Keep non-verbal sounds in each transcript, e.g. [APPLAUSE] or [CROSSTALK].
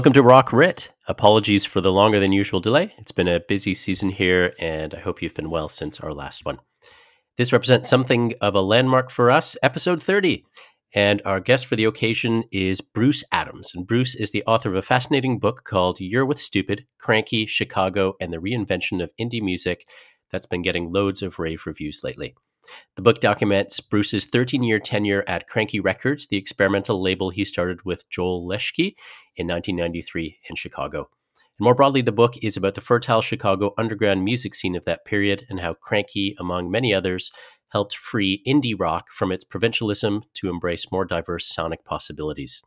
Welcome to Rock Writ. Apologies for the longer than usual delay. It's been a busy season here, and I hope you've been well since our last one. This represents something of a landmark for us, episode 30. And our guest for the occasion is Bruce Adams. And Bruce is the author of a fascinating book called You're with Stupid Kranky, Chicago, and the Reinvention of Indie Music that's been getting loads of rave reviews lately. The book documents Bruce's 13 year tenure at Kranky Records, the experimental label he started with Joel Leschke in 1993 in Chicago. And more broadly, the book is about the fertile Chicago underground music scene of that period and how Kranky, among many others, helped free indie rock from its provincialism to embrace more diverse sonic possibilities.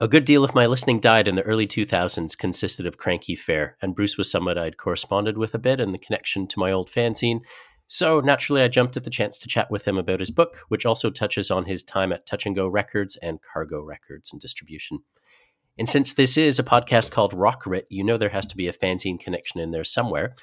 A good deal of my listening died in the early 2000s consisted of Kranky Fare, and Bruce was someone I'd corresponded with a bit in the connection to my old fanzine, so naturally, I jumped at the chance to chat with him about his book, which also touches on his time at Touch and Go Records and Cargo Records and distribution. And since this is a podcast called Rock Writ, you know there has to be a fanzine connection in there somewhere.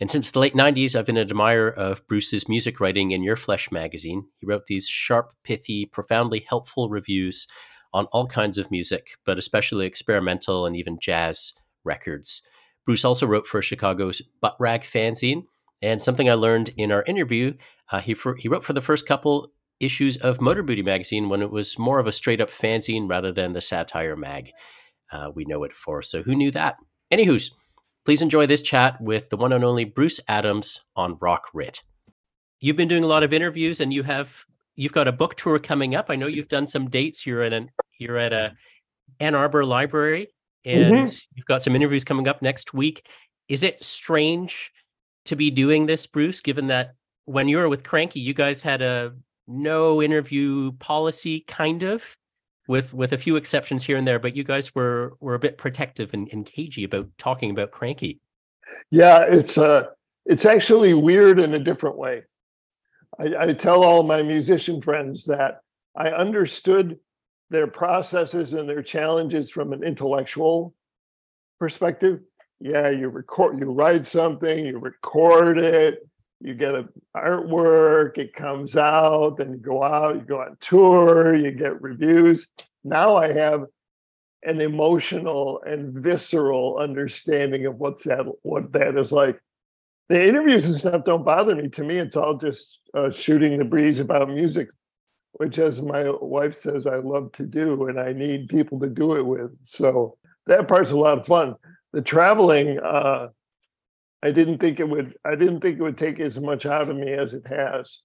And since the late 90s, I've been an admirer of Bruce's music writing in Your Flesh magazine. He wrote these sharp, pithy, profoundly helpful reviews on all kinds of music, but especially experimental and even jazz records. Bruce also wrote for Chicago's Butt Rag fanzine and something I learned in our interview, uh, he for, he wrote for the first couple issues of Motor Booty magazine when it was more of a straight up fanzine rather than the satire mag uh, we know it for. So who knew that? Anywho's, please enjoy this chat with the one and only Bruce Adams on Rock Writ. You've been doing a lot of interviews, and you have you've got a book tour coming up. I know you've done some dates. You're at an you're at a Ann Arbor library, and mm-hmm. you've got some interviews coming up next week. Is it strange to be doing this, Bruce, given that when you were with Kranky, you guys had a no interview policy, kind of, with with a few exceptions here and there, but you guys were were a bit protective and, and cagey about talking about Kranky. Yeah, it's uh it's actually weird in a different way. I, I tell all my musician friends that I understood their processes and their challenges from an intellectual perspective yeah, you record, you write something, you record it, you get an artwork, it comes out, then you go out, you go on tour, you get reviews. Now I have an emotional and visceral understanding of what's that what that is like. The interviews and stuff don't bother me. To me, it's all just uh, shooting the breeze about music, which, as my wife says, I love to do, and I need people to do it with. So that part's a lot of fun the traveling uh, i didn't think it would i didn't think it would take as much out of me as it has.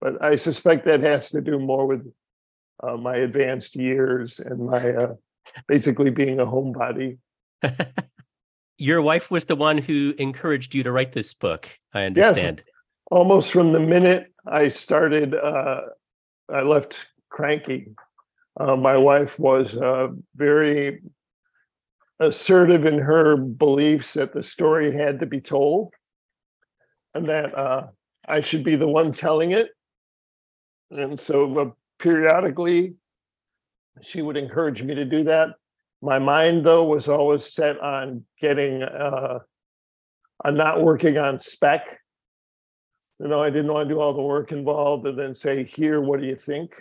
But i suspect that has to do more with uh, my advanced years and my uh, basically being a homebody. [LAUGHS] Your wife was the one who encouraged you to write this book i understand. Yes, almost from the minute i started uh, i left cranky. uh, my wife was uh, very assertive in her beliefs that the story had to be told and that uh, I should be the one telling it. And so uh, periodically, she would encourage me to do that. My mind, though, was always set on getting, uh, on not working on spec. You know, I didn't want to do all the work involved and then say, here, what do you think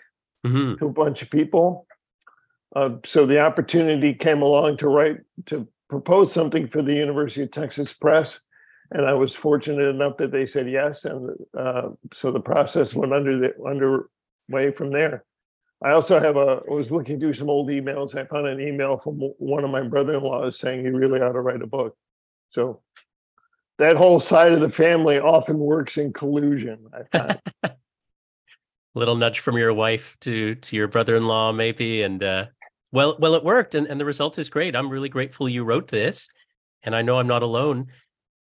mm-hmm. to a bunch of people. Uh, so the opportunity came along to write to propose something for the University of Texas Press, and I was fortunate enough that they said yes, and uh, so the process went under the underway from there. I also have a I was looking through some old emails. I found an email from one of my brother-in-laws saying he really ought to write a book. So that whole side of the family often works in collusion. I find. [LAUGHS] Little nudge from your wife to to your brother-in-law, maybe, and uh, well, well, it worked, and, and the result is great. I'm really grateful you wrote this, and I know I'm not alone.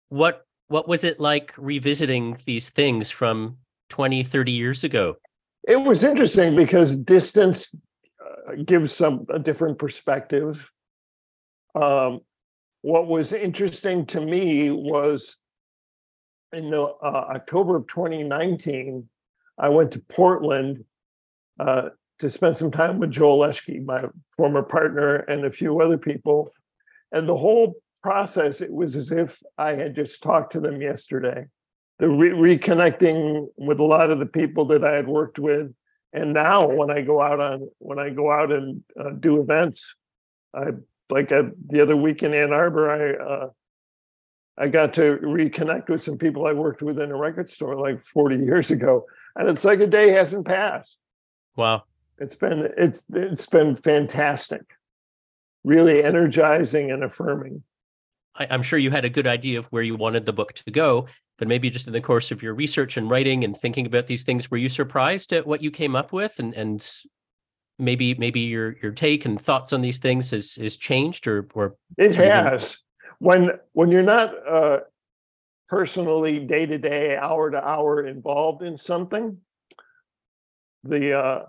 What what was it like revisiting these things from 20, 30 years ago? It was interesting because distance uh, gives some a different perspective. Um, what was interesting to me was in the uh, October of 2019, I went to Portland uh, to spend some time with Joel Leschke, my former partner, and a few other people. And the whole process, it was as if I had just talked to them yesterday. The re- reconnecting with a lot of the people that I had worked with, and now when I go out on when I go out and uh, do events, I like uh, the other week in Ann Arbor, I uh, I got to reconnect with some people I worked with in a record store like 40 years ago, and it's like a day hasn't passed. Wow, it's been it's it's been fantastic, really energizing and affirming. I, I'm sure you had a good idea of where you wanted the book to go, but maybe just in the course of your research and writing and thinking about these things, were you surprised at what you came up with, and and maybe maybe your your take and thoughts on these things has has changed or or it has. When when you're not uh, personally day to day, hour to hour involved in something, the uh,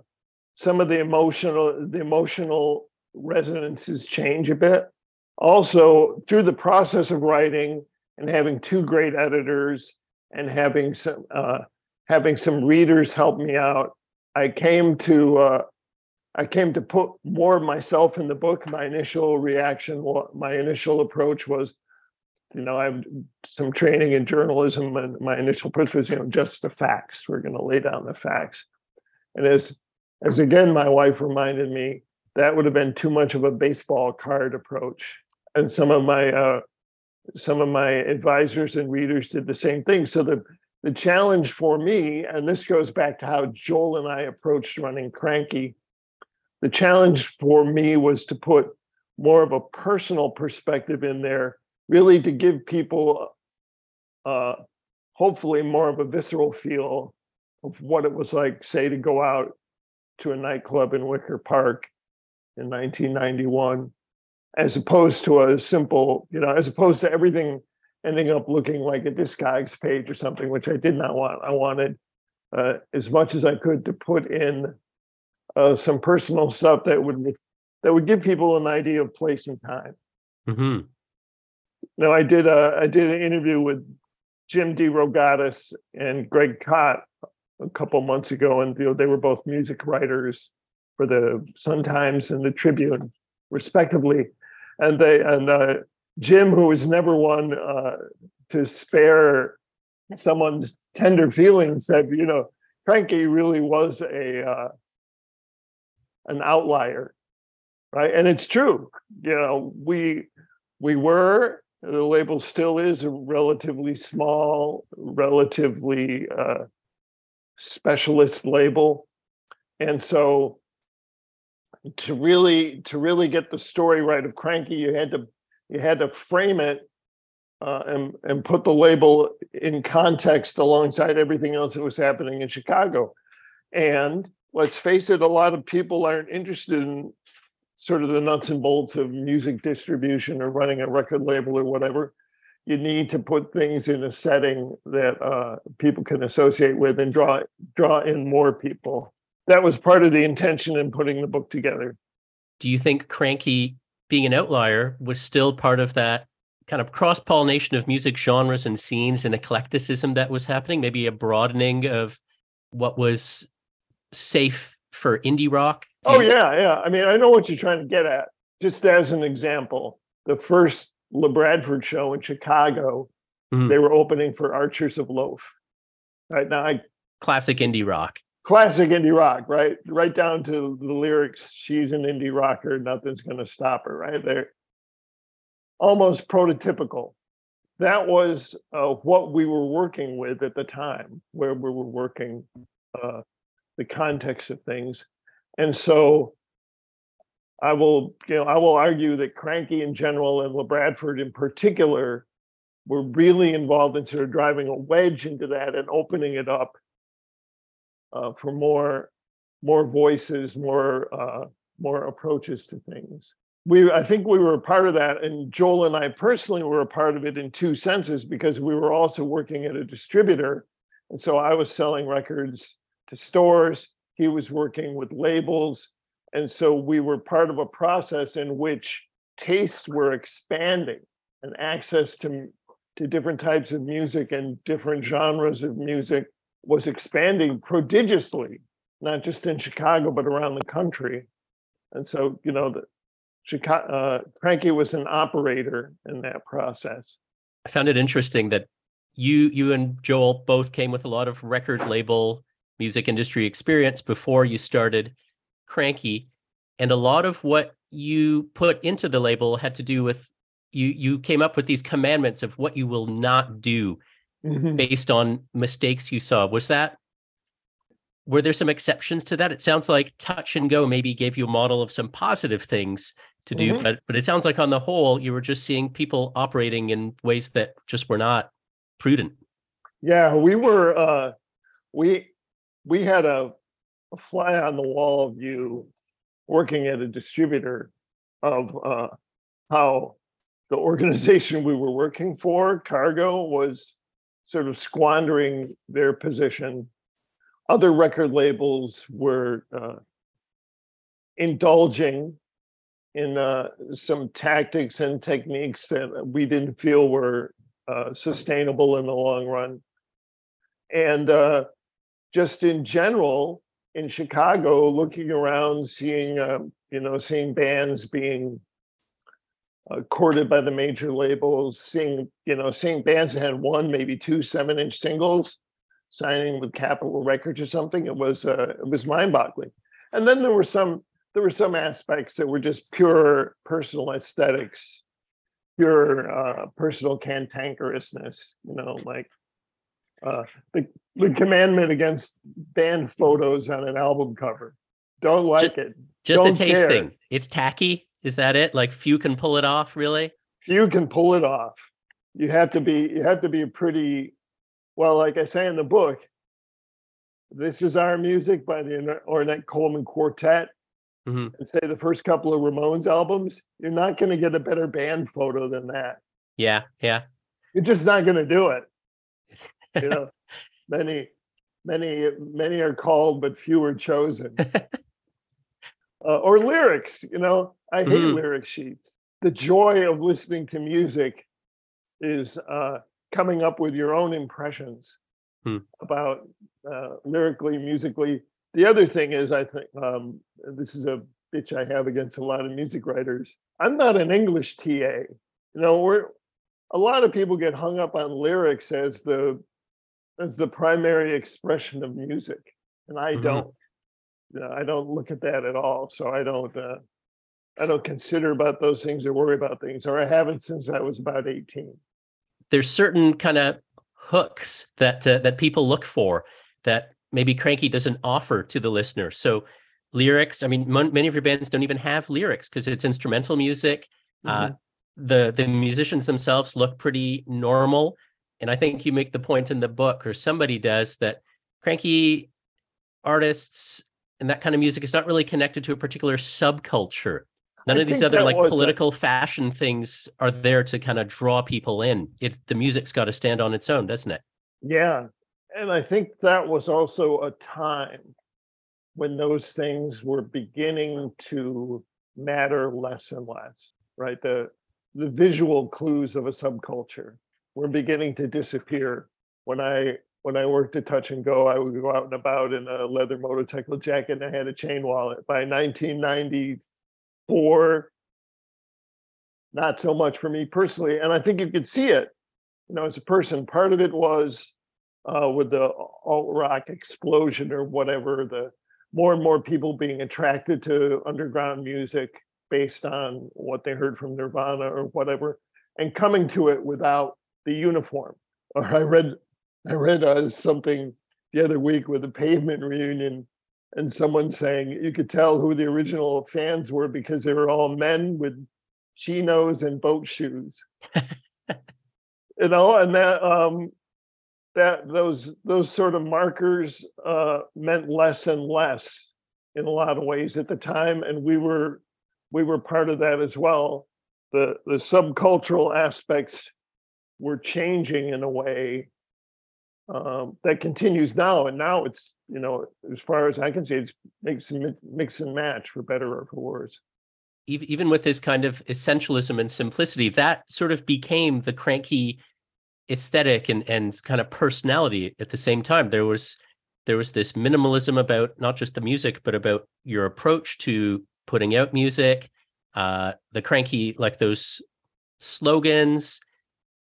some of the emotional the emotional resonances change a bit. Also, through the process of writing and having two great editors and having some uh, having some readers help me out, I came to uh, I came to put more of myself in the book. My initial reaction, my initial approach was, you know, I have some training in journalism, and my initial approach was, you know, just the facts. We're going to lay down the facts. And as, as again, my wife reminded me, that would have been too much of a baseball card approach. And some of my uh, some of my advisors and readers did the same thing. So the the challenge for me, and this goes back to how Joel and I approached running Kranky, the challenge for me was to put more of a personal perspective in there, really to give people uh, hopefully more of a visceral feel of what it was like, say, to go out to a nightclub in Wicker Park in 1991, as opposed to a simple, you know, as opposed to everything ending up looking like a Discogs page or something, which I did not want. I wanted uh, as much as I could to put in uh, some personal stuff that would that would give people an idea of place and time. Mm-hmm. Now, I did a I did an interview with Jim DeRogatis and Greg Kot a couple months ago, and you know, they were both music writers for the Sun Times and the Tribune, respectively. And they and uh, Jim, who was never one uh, to spare someone's tender feelings, said, you know, Kranky really was a uh, an outlier, right? And it's true. You know, we we were the label still is a relatively small, relatively uh, specialist label, and so to really to really get the story right of Kranky, you had to you had to frame it uh, and and put the label in context alongside everything else that was happening in Chicago, and let's face it, a lot of people aren't interested in sort of the nuts and bolts of music distribution or running a record label or whatever. You need to put things in a setting that uh, people can associate with and draw draw in more people. That was part of the intention in putting the book together. Do you think Kranky being an outlier was still part of that kind of cross pollination of music genres and scenes and eclecticism that was happening? Maybe a broadening of what was safe for indie rock? Oh yeah, yeah. I mean, I know what you're trying to get at. Just as an example, the first Labradford show in Chicago, mm-hmm. they were opening for Archers of Loaf. Right now, I classic indie rock. Classic indie rock, right? Right down to the lyrics. She's an indie rocker. Nothing's going to stop her. Right there, almost prototypical. That was uh, what we were working with at the time, where we were working uh, the context of things. And so I will, you know, I will argue that Kranky in general and Labradford in particular were really involved in sort of driving a wedge into that and opening it up uh, for more more voices, more uh, more approaches to things. We, I think we were a part of that, and Joel and I personally were a part of it in two senses because we were also working at a distributor, and so I was selling records to stores. He was working with labels. And so we were part of a process in which tastes were expanding and access to, to different types of music and different genres of music was expanding prodigiously, not just in Chicago, but around the country. And so, you know, the Chicago, uh, Kranky was an operator in that process. I found it interesting that you you and Joel both came with a lot of record label music industry experience before you started Kranky. And a lot of what you put into the label had to do with you you came up with these commandments of what you will not do mm-hmm. based on mistakes you saw. Was that were there some exceptions to that? It sounds like touch and go maybe gave you a model of some positive things to do, mm-hmm. but but it sounds like on the whole you were just seeing people operating in ways that just were not prudent. Yeah, we were uh we we had a, a fly on the wall view working at a distributor of uh how the organization we were working for, Cargo, was sort of squandering their position. Other record labels were uh, indulging in uh, some tactics and techniques that we didn't feel were uh, sustainable in the long run. And uh, just in general, in Chicago, looking around, seeing uh, you know, seeing bands being uh, courted by the major labels, seeing you know seeing bands that had one, maybe two seven-inch singles, signing with Capitol Records or something. It was uh, it was mind-boggling. And then there were some there were some aspects that were just pure personal aesthetics, pure uh, personal cantankerousness. You know, like uh, the the commandment against band photos on an album cover. Don't like just, it. Just Don't a taste care. thing. It's tacky. Is that it? Like few can pull it off, really? Few can pull it off. You have to be you have to be a pretty well, like I say in the book, this is our music by the Ornette Coleman Quartet. Mm-hmm. And say the first couple of Ramones albums, you're not going to get a better band photo than that. Yeah, yeah. You're just not going to do it. You know, many, many, many are called, but few are chosen. [LAUGHS] uh, or lyrics. You know, I hate mm-hmm. lyric sheets. The joy of listening to music is uh, coming up with your own impressions hmm. about uh, lyrically, musically. The other thing is, I think um, this is a bitch I have against a lot of music writers. I'm not an English TA. You know, we're a lot of people get hung up on lyrics as the as the primary expression of music, and I mm-hmm. don't. I don't look at that at all. So I don't uh, I don't consider about those things or worry about things, or I haven't since I was about 18. There's certain kind of hooks that uh, that people look for that maybe Kranky doesn't offer to the listener. So lyrics, I mean, many of your bands don't even have lyrics because it's instrumental music. Uh, mm-hmm. Uh, the the musicians themselves look pretty normal, and I think you make the point in the book, or somebody does, that Kranky artists and that kind of music is not really connected to a particular subculture. None I of these other like political fashion things are there to kind of draw people in. It's the music's got to stand on its own, doesn't it? Yeah. And I think that was also a time when those things were beginning to matter less and less, right? The the visual clues of a subculture were beginning to disappear when I when I worked at Touch and Go, I would go out and about in a leather motorcycle jacket and I had a chain wallet. By 1994, not so much for me personally. And I think you could see it, you know, as a person. Part of it was uh, with the alt rock explosion or whatever, the more and more people being attracted to underground music based on what they heard from Nirvana or whatever, and coming to it without the uniform. [LAUGHS] Or I read I read uh, something the other week with a pavement reunion and someone saying you could tell who the original fans were because they were all men with chinos and boat shoes. [LAUGHS] you know, and that um that those those sort of markers uh meant less and less in a lot of ways at the time and we were we were part of that as well the the subcultural aspects were changing in a way um, that continues now. And now it's, you know, as far as I can see, it's makes mix and match for better or for worse. Even with this kind of essentialism and simplicity, that sort of became the Kranky aesthetic and and kind of personality at the same time. There was there was this minimalism about not just the music, but about your approach to putting out music. Uh, the Kranky, like those slogans,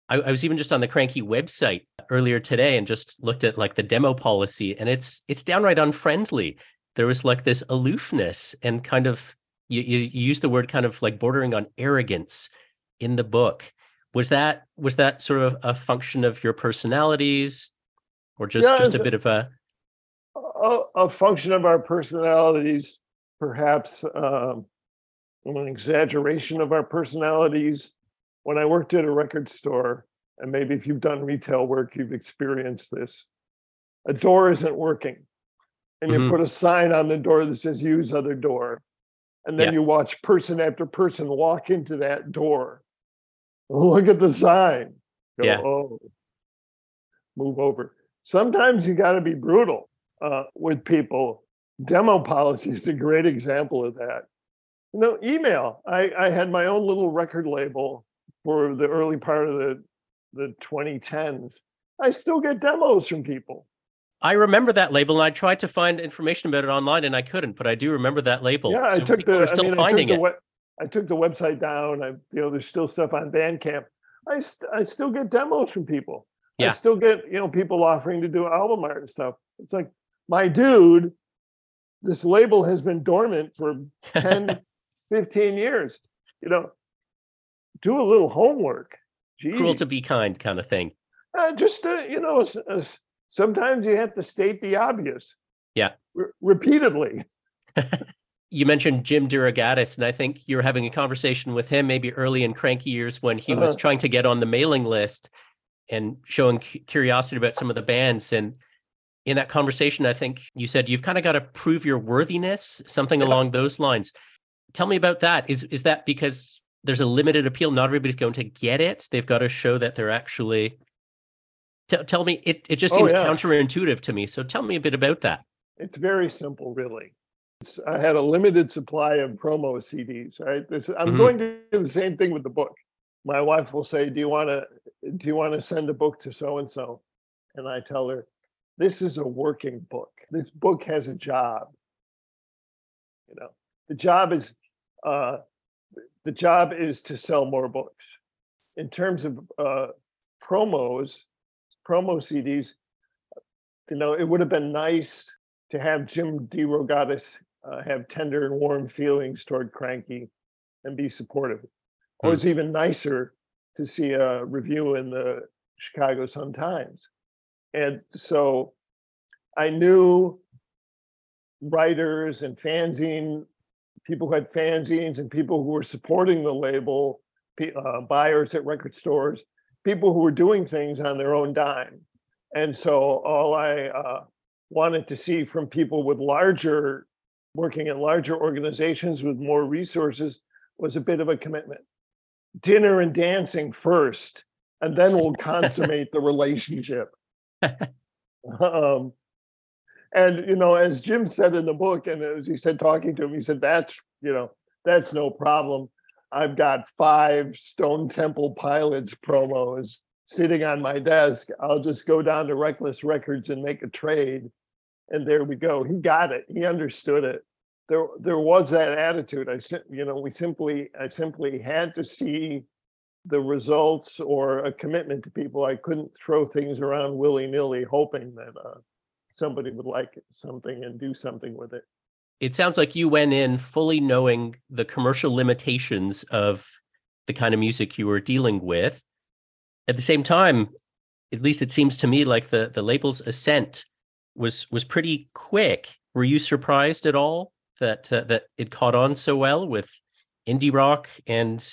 I, I, was even just on the Kranky website earlier today and just looked at like the demo policy, and it's it's downright unfriendly. There was like this aloofness and kind of you, you you use the word kind of like bordering on arrogance in the book. Was that was that sort of a function of your personalities, or just Yeah, just a bit of a a, a function of our personalities, perhaps um, an exaggeration of our personalities. When I worked at a record store, and maybe if you've done retail work, you've experienced this. A door isn't working, and you Mhm. put a sign on the door that says "Use other door," and then Yeah. you watch person after person walk into that door. Look at the sign. Go, Yeah. oh, move over. Sometimes you got to be brutal uh, with people. Demo policy is a great example of that. You know, email. I, I had my own little record label for the early part of the the 2010s. I still get demos from people. I remember that label, and I tried to find information about it online, and I couldn't. But I do remember that label. Yeah, I So took people the. are I still mean, I finding took it. the, I took the website down. I, you know, there's still stuff on Bandcamp. I, st- I still get demos from people. Yeah. I still get, you know, people offering to do album art and stuff. It's like, my dude, this label has been dormant for [LAUGHS] 10, 15 years. You know, do a little homework. Cruel to be kind, kind of thing. uh, just uh, you know, uh, sometimes you have to state the obvious. Yeah. re- repeatedly. [LAUGHS] You mentioned Jim DeRogatis, and I think you were having a conversation with him maybe early in Kranky years when he was Uh-huh. trying to get on the mailing list and showing cu- curiosity about some of the bands. And in that conversation, I think you said you've kind of got to prove your worthiness, something Yeah. along those lines. Tell me about that. Is is that because there's a limited appeal? Not everybody's going to get it. They've got to show that they're actually. Tell tell me, it, it just Oh, seems yeah. counterintuitive to me. So tell me a bit about that. It's very simple, really. I had a limited supply of promo CDs. Right, this, I'm Mhm. going to do the same thing with the book. My wife will say, "Do you want to? Do you want to send a book to so and so?" And I tell her, "This is a working book. This book has a job. You know, the job is uh, the job is to sell more books. In terms of uh, promos, promo CDs, you know, it would have been nice to have Jim DeRogatis uh, have tender and warm feelings toward Kranky and be supportive. Or Hmm. it's even nicer to see a review in the Chicago Sun Times. And so I knew writers and fanzine people who had fanzines and people who were supporting the label, uh, buyers at record stores, people who were doing things on their own dime. And so all I uh, wanted to see from people with larger, working in larger organizations with more resources was a bit of a commitment. Dinner and dancing first, and then we'll consummate the relationship. [LAUGHS] um, and you know, as Jim said in the book, and as he said talking to him, he said, "That's you know, that's no problem. I've got five Stone Temple Pilots promos sitting on my desk. I'll just go down to Reckless Records and make a trade, and there we go." He got it. He understood it. There, there was that attitude. I, you know, we simply, I simply had to see the results or a commitment to people. I couldn't throw things around willy nilly, hoping that uh, somebody would like something and do something with it. it sounds like you went in fully knowing the commercial limitations of the kind of music you were dealing with. At the same time, at least it seems to me like the the label's ascent was was pretty quick. Were you surprised at all that uh, that it caught on so well with indie rock and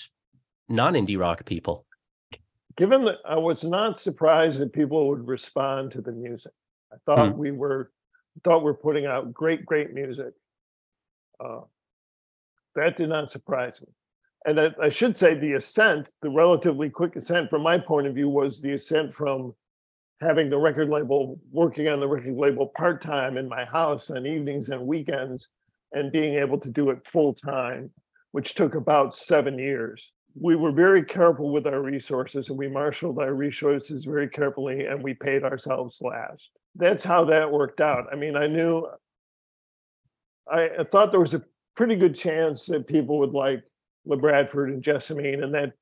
non-indie rock people? Given that I was not surprised that people would respond to the music, I thought we were thought we're putting out great, great music. Uh, that did not surprise me. And I, I should say the ascent, the relatively quick ascent from my point of view, was the ascent from having the record label, working on the record label part time in my house on evenings and weekends, and being able to do it full time, which took about seven years. We were very careful with our resources and we marshaled our resources very carefully and we paid ourselves last. That's how that worked out. I mean, I knew, I, I thought there was a pretty good chance that people would like Labradford and Jessamine and that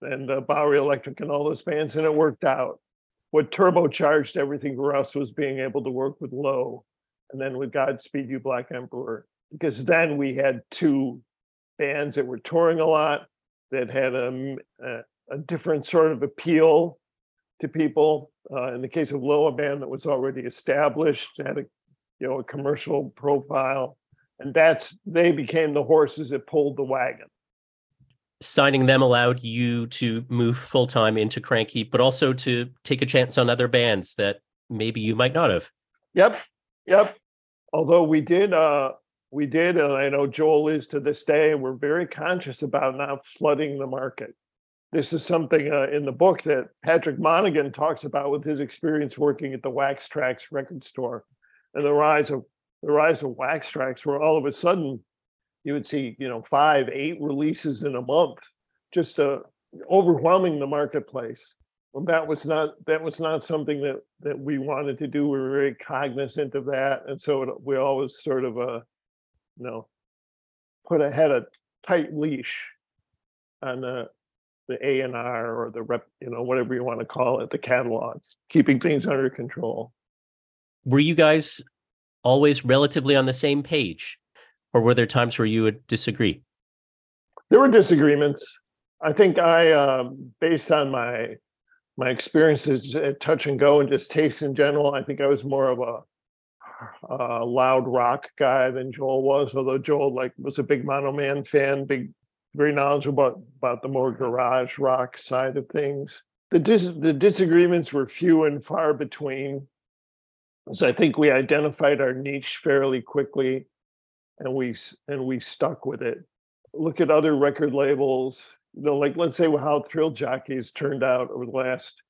and uh, Bowery Electric and all those bands, and it worked out. What turbocharged everything for us was being able to work with Low, and then with Godspeed You Black Emperor, because then we had two bands that were touring a lot, that had a, a, a different sort of appeal to people. Uh, in the case of Low, a band that was already established, had a you know a commercial profile, and that's they became the horses that pulled the wagon. Signing them allowed you to move full time into Kranky, but also to take a chance on other bands that maybe you might not have. Yep, yep. Although we did, uh, we did, and I know Joel is to this day. We're very conscious about not flooding the market this is something uh, in the book that Patrick Monaghan talks about with his experience working at the Wax Trax record store and the rise of the rise of Wax Trax, where all of a sudden you would see, you know, five, eight releases in a month, just uh, overwhelming the marketplace. Well, that was not that was not something that that we wanted to do. We were very cognizant of that, and so it, we always sort of, uh, you know, put ahead a tight leash on the the A and R or the rep, you know, whatever you want to call it, the catalogs, keeping things under control. Were you guys always relatively on the same page, or were there times where you would disagree? There were disagreements. I think I, um, based on my my experiences at Touch and Go and just taste in general, I think I was more of a a loud rock guy than Joel was. Although Joel like was a big Mono Man fan, big very knowledgeable about, about the more garage rock side of things. The, dis- the disagreements were few and far between. So I think we identified our niche fairly quickly and we and we stuck with it. Look at other record labels, you know, like let's say how Thrill Jockeys turned out over the last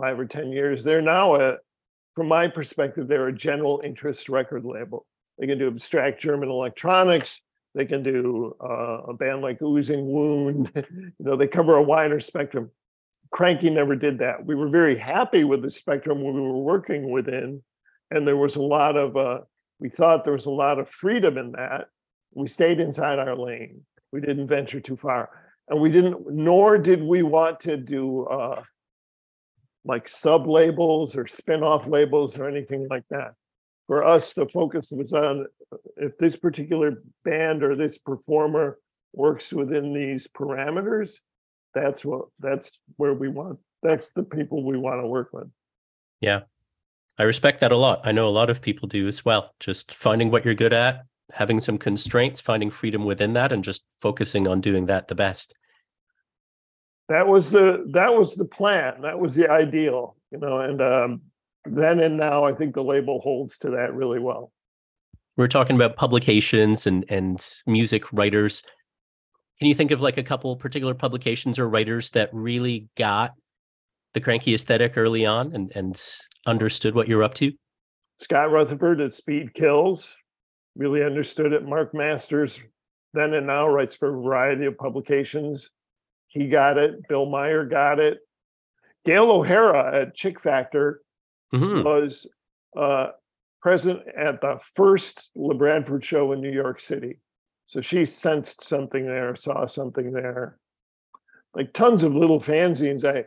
five or ten years. They're now a, from my perspective, they're a general interest record label. They can do abstract German electronics. They can do uh, a band like Oozing Wound. [LAUGHS] you know, they cover a wider spectrum. Kranky never did that. We were very happy with the spectrum we were working within, and there was a lot of. Uh, we thought there was a lot of freedom in that. We stayed inside our lane. We didn't venture too far, and we didn't. Nor did we want to do uh, like sub labels or spin off labels or anything like that for us, the focus was on if this particular band or this performer works within these parameters, that's what that's where we want. That's the people we want to work with. Yeah. I respect that a lot. I know a lot of people do as well. Just finding what you're good at, having some constraints, finding freedom within that, and just focusing on doing that the best. That was the that was the plan. That was the ideal, you know. And um, then and now, I think the label holds to that really well. We're talking about publications and and music writers. Can you think of like a couple particular publications or writers that really got the Kranky aesthetic early on and and understood what you're up to? Scott Rutherford at Speed Kills really understood it. Marc Masters, then and now, writes for a variety of publications. He got it. Bill Meyer got it. Gail O'Hara at Chick Factor mm-hmm. was uh, present at the first Labradford show in New York City. So she sensed something there, saw something there. Like tons of little fanzines. I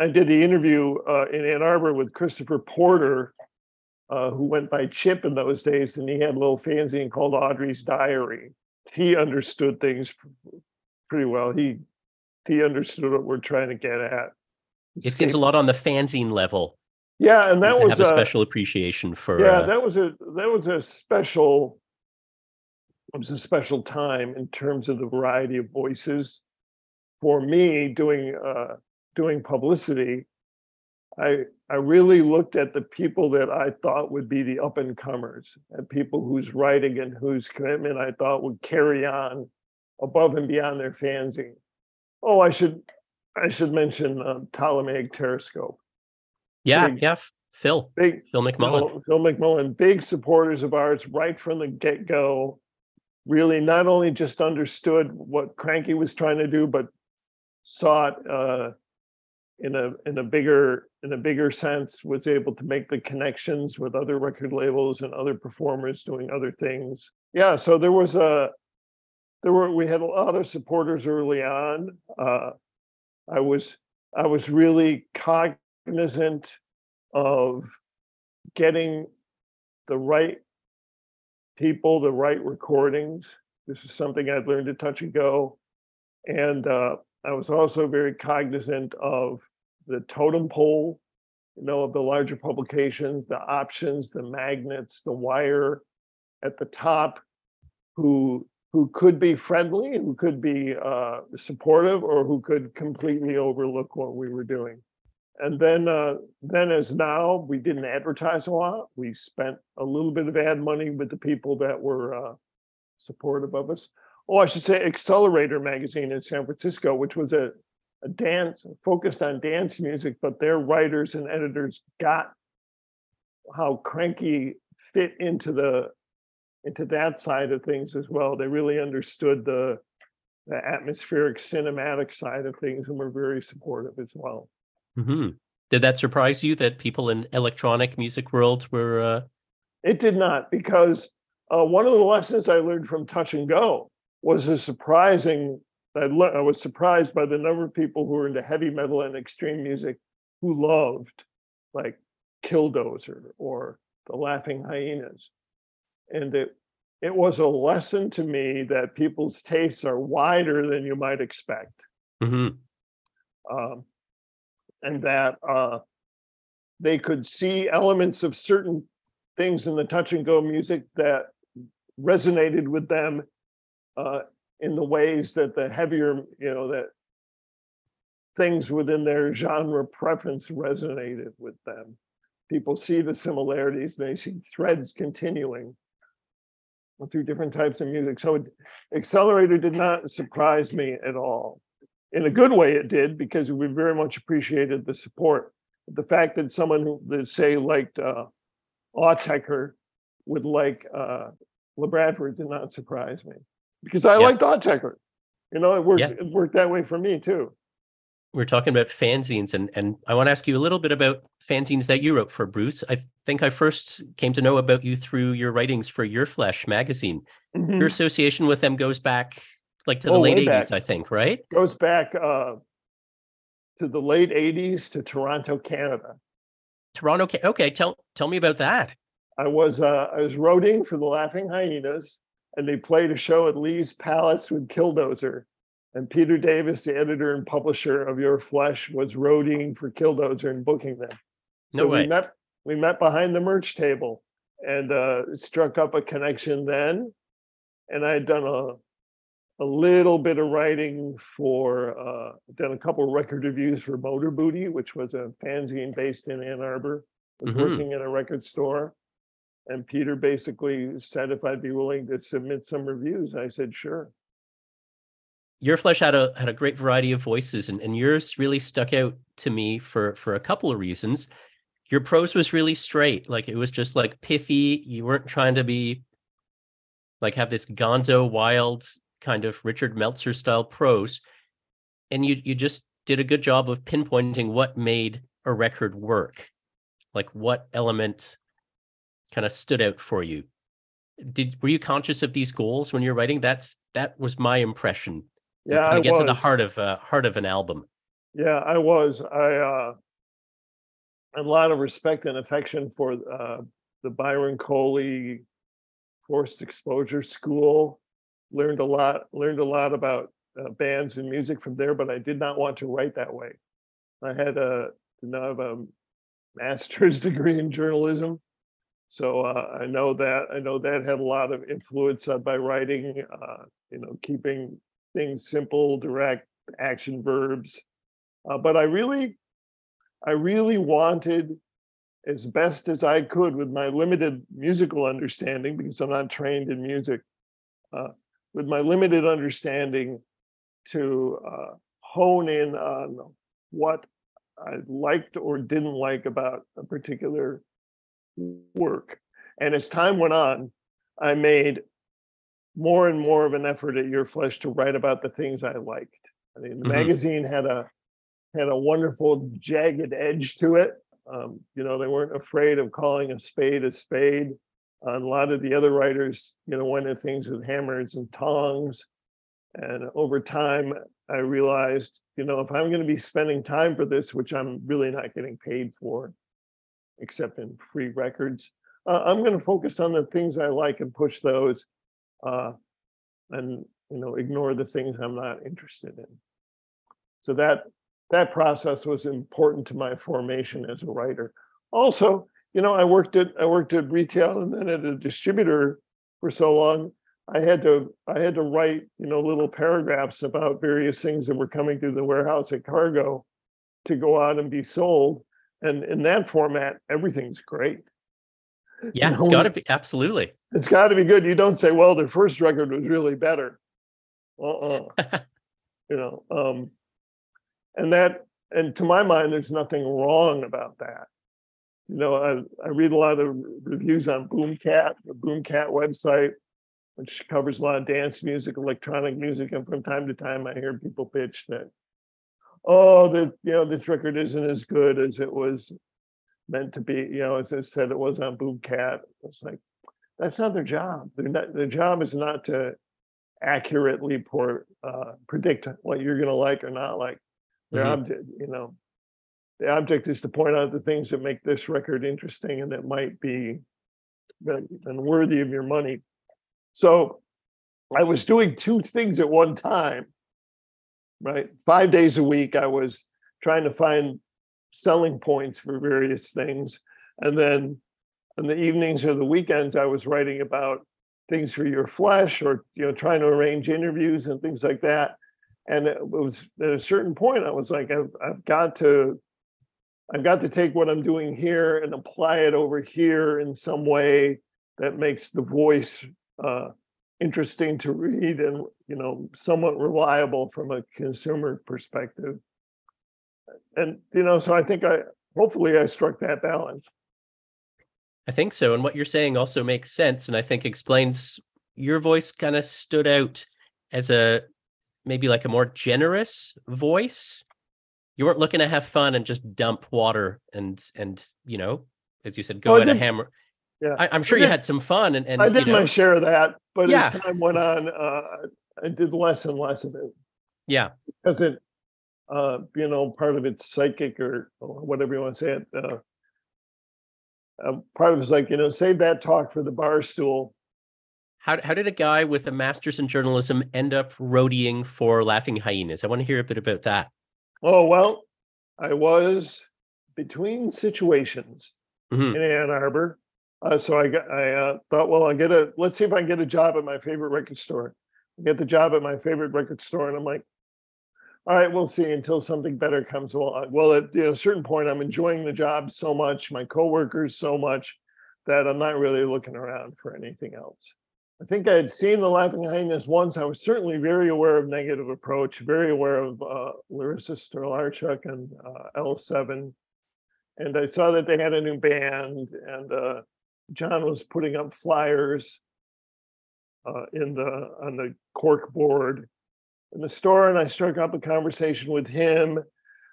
I did the interview uh, in Ann Arbor with Christopher Porter, uh, who went by Chip in those days, and he had a little fanzine called Audrey's Diary. He understood things pretty well. He he understood what we're trying to get at. It seems a lot on the fanzine level yeah, and that was have a, a special appreciation for. Yeah, uh, that was a that was a special. It was a special time in terms of the variety of voices. For me, doing uh, doing publicity, I I really looked at the people that I thought would be the up and comers, and people whose writing and whose commitment I thought would carry on above and beyond their fanzine. Oh, I should I should mention uh, Ptolemaic Terrascope. Yeah, big, yeah. Phil. Big Phil McMullen. Phil, Phil McMullen, big supporters of ours right from the get-go. Really not only just understood what Kranky was trying to do, but saw it uh, in a in a bigger in a bigger sense, was able to make the connections with other record labels and other performers doing other things. Yeah, so there was a there were we had a lot of supporters early on. Uh, I was I was really cog cognizant of getting the right people, the right recordings. This is something I'd learned to touch and go. And uh, I was also very cognizant of the totem pole, you know, of the larger publications, the options, the magnets, the wire at the top, who who could be friendly, who could be uh, supportive, or who could completely overlook what we were doing. And then, uh, then as now, we didn't advertise a lot. We spent a little bit of ad money with the people that were uh, supportive of us. Oh, I should say XLR8R magazine in San Francisco, which was a, a dance focused on dance music, but their writers and editors got how Kranky fit into the into that side of things as well. They really understood the the atmospheric cinematic side of things and were very supportive as well. Hmm Did that surprise you that people in electronic music world were? Uh... It did not, because uh, one of the lessons I learned from Touch and Go was a surprising. I, le- I was surprised by the number of people who were into heavy metal and extreme music who loved like Killdozer or the Laughing Hyenas, and it it was a lesson to me that people's tastes are wider than you might expect, hmm um, and that uh, they could see elements of certain things in the touch and go music that resonated with them uh, in the ways that the heavier, you know, that things within their genre preference resonated with them. People see the similarities, they see threads continuing through different types of music. So XLR8R did not surprise me at all. In a good way, it did because we very much appreciated the support. The fact that someone who, that say liked uh, Autechre would like uh, Labradford did not surprise me because I Yeah. liked Autechre. You know, it worked. Yeah. It worked that way for me too. We're talking about fanzines, and and I want to ask you a little bit about fanzines that you wrote for Bruce. I think I first came to know about you through your writings for Your Flesh magazine. Mhm. Your association with them goes back like to the Oh, late eighties, back. I think, right? Goes back uh, to the late '80s to Toronto, Canada. Toronto. Okay, tell tell me about that. I was uh, I was roading for the Laughing Hyenas, and they played a show at Lee's Palace with Killdozer. And Peter Davis, the editor and publisher of Your Flesh, was roading for Killdozer and booking them. No so way. we met we met behind the merch table and uh, struck up a connection then. And I had done a a little bit of writing for uh, done a couple record reviews for Motor Booty, which was a fanzine based in Ann Arbor. Was Mhm. working in a record store, and Peter basically said if I'd be willing to submit some reviews. I said sure. Your Flesh had a had a great variety of voices, and, and yours really stuck out to me for for a couple of reasons. Your prose was really straight, like it was just like pithy. You weren't trying to be like have this gonzo wild kind of Richard Meltzer style prose, and you you just did a good job of pinpointing what made a record work, like what element kind of stood out for you. Did were you conscious of these goals when you're writing? That's that was my impression Yeah, kind I of get was. to the heart of uh, heart of an album. Yeah, I was. I uh, a lot of respect and affection for uh, the Byron Coley Forced Exposure School. Learned a lot. Learned a lot about uh, bands and music from there, but I did not want to write that way. I had a not have a master's [LAUGHS] degree in journalism, so uh, I know that I know that had a lot of influence on my writing. Uh, you know, keeping things simple, direct, action verbs. Uh, but I really, I really wanted, as best as I could, with my limited musical understanding, because I'm not trained in music, uh, with my limited understanding, to uh, hone in on what I liked or didn't like about a particular work. And as time went on, I made more and more of an effort at Your Flesh to write about the things I liked. I mean, the Mhm. magazine had a had a wonderful jagged edge to it. Um, you know, they weren't afraid of calling a spade a spade. A lot of the other writers, you know, went at things with hammers and tongs. And over time, I realized, you know, if I'm going to be spending time for this, which I'm really not getting paid for, except in free records, uh, I'm going to focus on the things I like and push those. Uh, and you know ignore the things I'm not interested in. So that that process was important to my formation as a writer. Also, you know, I worked at I worked at retail and then at a distributor for so long. I had to I had to write, you know, little paragraphs about various things that were coming through the warehouse at Cargo to go out and be sold. And in that format, everything's great. Yeah, you know, it's got to be absolutely. It's got to be good. You don't say, "Well, their first record was really better." Uh-uh. [LAUGHS] you know, um, and that, and to my mind, there's nothing wrong about that. You know, I, I read a lot of reviews on Boomkat, the Boomkat website, which covers a lot of dance music, electronic music, and from time to time, I hear people pitch that, oh, that you know, this record isn't as good as it was meant to be. You know, as I said, it was on Boomkat. It's like that's not their job. Not, their job is not to accurately pour, uh, predict what you're going to like or not like. Their mm-hmm. object, you know, the object is to point out the things that make this record interesting and that might be worthy of your money. So I was doing two things at one time, right? Five days a week, I was trying to find selling points for various things. And then in the evenings or the weekends, I was writing about things for your flesh or you know trying to arrange interviews and things like that and it was at a certain point i was like i've, I've got to i've got to take what i'm doing here and apply it over here in some way that makes the voice uh, interesting to read and you know somewhat reliable from a consumer perspective and you know so i think i hopefully i struck that balance I think so. And what you're saying also makes sense. And I think explains your voice kind of stood out as a maybe like a more generous voice. You weren't looking to have fun and just dump water and and you know, as you said, go oh, at a hammer. Yeah, I, am sure you had some fun and, and I did you know, my share of that, but yeah. as time went on, uh, I did less and less of it. Yeah, because it, uh, you know, part of it's psychic or, or whatever you want to say it. Uh, uh, part of it's like, you know, save that talk for the bar stool. How, how did a guy with a master's in journalism end up roadieing for Laughing Hyenas? I want to hear a bit about that. Oh, well, I was between situations mm-hmm. in Ann Arbor. Uh, so I got, I uh, thought, well, I'll get a, let's see if I can get a job at my favorite record store. I get the job at my favorite record store. And I'm like, all right, we'll see until something better comes along. Well, at you know, a certain point, I'm enjoying the job so much, my coworkers so much, that I'm not really looking around for anything else. I think I had seen the Laughing Hyenas once. I was certainly very aware of Negative Approach, very aware of uh, Larissa Stolarchuk and uh, L7. And I saw that they had a new band, and uh, John was putting up flyers uh, in the on the cork board in the store and I struck up a conversation with him.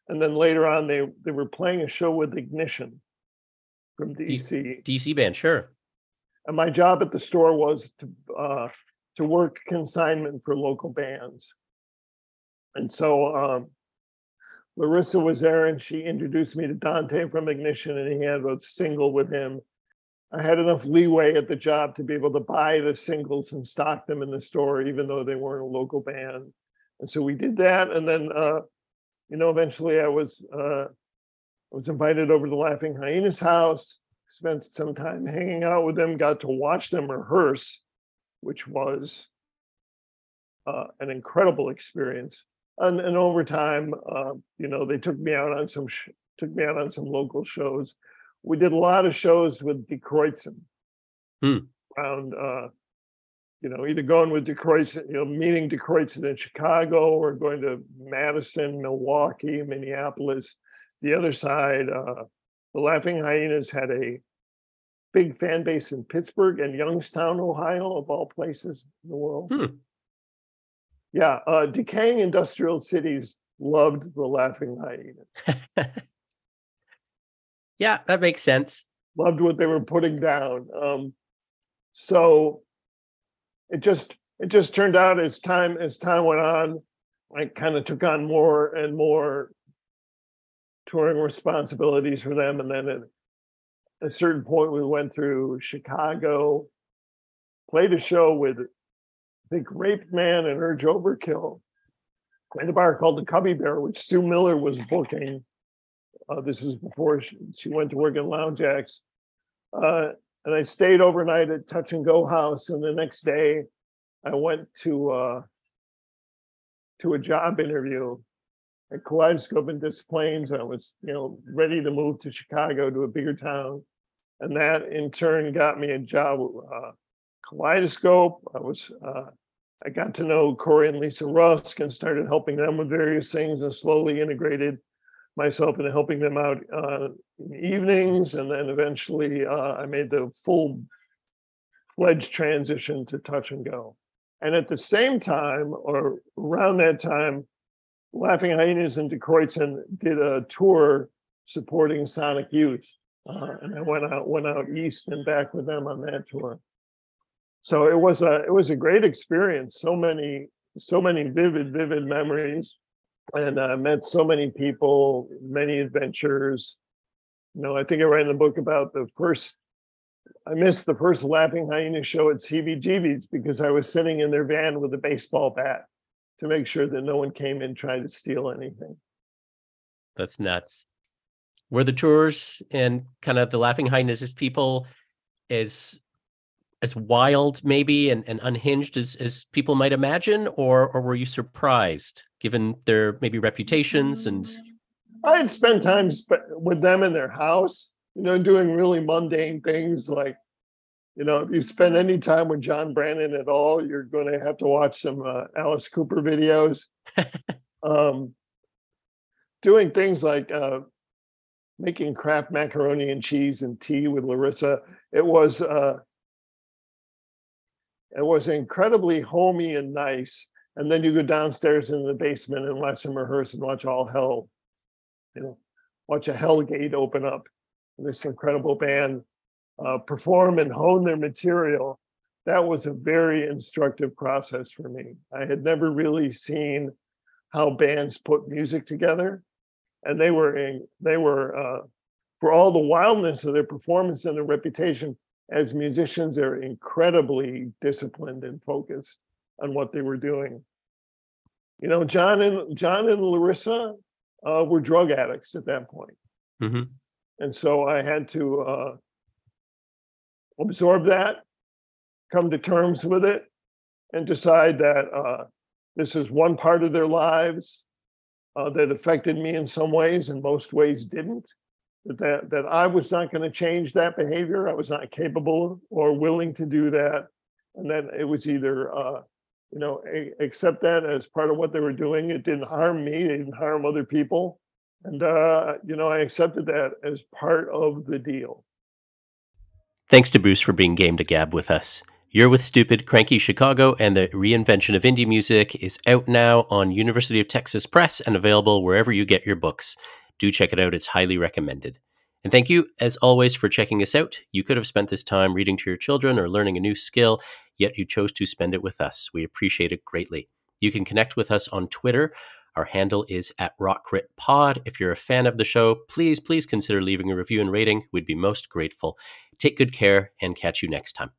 And then later on, they, they were playing a show with Ignition from DC. DC band, sure. And my job at the store was to uh, to work consignment for local bands. And so um, Larissa was there and she introduced me to Dante from Ignition, and he had a single with him. I had enough leeway at the job to be able to buy the singles and stock them in the store, even though they weren't a local band. And so we did that, and then uh, you know, eventually I was uh, I was invited over to Laughing Hyenas house, spent some time hanging out with them, got to watch them rehearse, which was uh, an incredible experience. And, and over time, uh, you know, they took me out on some sh- took me out on some local shows. We did a lot of shows with Die Kreuzen hmm. around uh, you know, either going with Die Kreuzen, you know, meeting Die Kreuzen in Chicago or going to Madison, Milwaukee, Minneapolis. The other side, uh, the Laughing Hyenas had a big fan base in Pittsburgh and Youngstown, Ohio, of all places in the world. Hmm. Yeah, uh, decaying industrial cities loved the Laughing Hyenas. [LAUGHS] yeah, that makes sense. Loved what they were putting down. Um, so it just it just turned out as time as time went on, I kind of took on more and more touring responsibilities for them, and then at a certain point, we went through Chicago, played a show with think Rapeman and Urge Overkill and a bar called the Cubby Bear, which Sue Miller was booking. Uh, this is before she, she, went to work at Lounge Ax. Uh, and I stayed overnight at Touch and Go House. And the next day, I went to uh, to a job interview at Kaleidoscope in Des Plaines. I was, you know, ready to move to Chicago to a bigger town, and that in turn got me a job. Uh, Kaleidoscope. I was uh, I got to know Corey and Lisa Rusk and started helping them with various things and slowly integrated myself into helping them out uh, in evenings. And then eventually uh, I made the full fledged transition to touch and go. And at the same time, or around that time, Laughing Hyenas and Die Kreuzen did a tour supporting Sonic Youth. Uh, and I went out went out east and back with them on that tour. So it was a it was a great experience. So many so many vivid vivid memories and i met so many people many adventures. You know i think i write in the book about the first i missed the first laughing hyena show at cbgb's because i was sitting in their van with a baseball bat to make sure that no one came in trying to steal anything. That's nuts. Were the tours and kind of the laughing hyenas people as as wild maybe and, and unhinged as, as people might imagine or or were you surprised given their maybe reputations and i had spent time sp- with them in their house you know doing really mundane things like you know if you spend any time with john brannon at all you're going to have to watch some uh, alice cooper videos [LAUGHS] um, doing things like uh, making Kraft macaroni and cheese and tea with larissa it was uh, it was incredibly homey and nice. And then you go downstairs in the basement and watch them rehearse and watch all hell, you know, watch a hell gate open up. This incredible band uh, perform and hone their material. That was a very instructive process for me. I had never really seen how bands put music together, and they were in, they were uh, for all the wildness of their performance and their reputation as musicians, they're incredibly disciplined and focused on what they were doing. You know, John and John and Larissa uh, were drug addicts at that point. Mm-hmm. and so I had to uh, absorb that, come to terms with it, and decide that uh, this is one part of their lives uh, that affected me in some ways, and most ways didn't that that I was not going to change that behavior. I was not capable or willing to do that, and then it was either uh, you know a, accept that as part of what they were doing. It didn't harm me. It didn't harm other people, and uh, you know I accepted that as part of the deal. Thanks to Bruce for being game to gab with us. You're with Stupid, Kranky Chicago, and the reinvention of indie music is out now on University of Texas Press and available wherever you get your books do check it out. It's highly recommended. And thank you, as always, for checking us out. You could have spent this time reading to your children or learning a new skill, yet you chose to spend it with us. We appreciate it greatly. You can connect with us on Twitter. Our handle is at RockCritPod. If you're a fan of the show, please, please consider leaving a review and rating. We'd be most grateful. Take good care and catch you next time.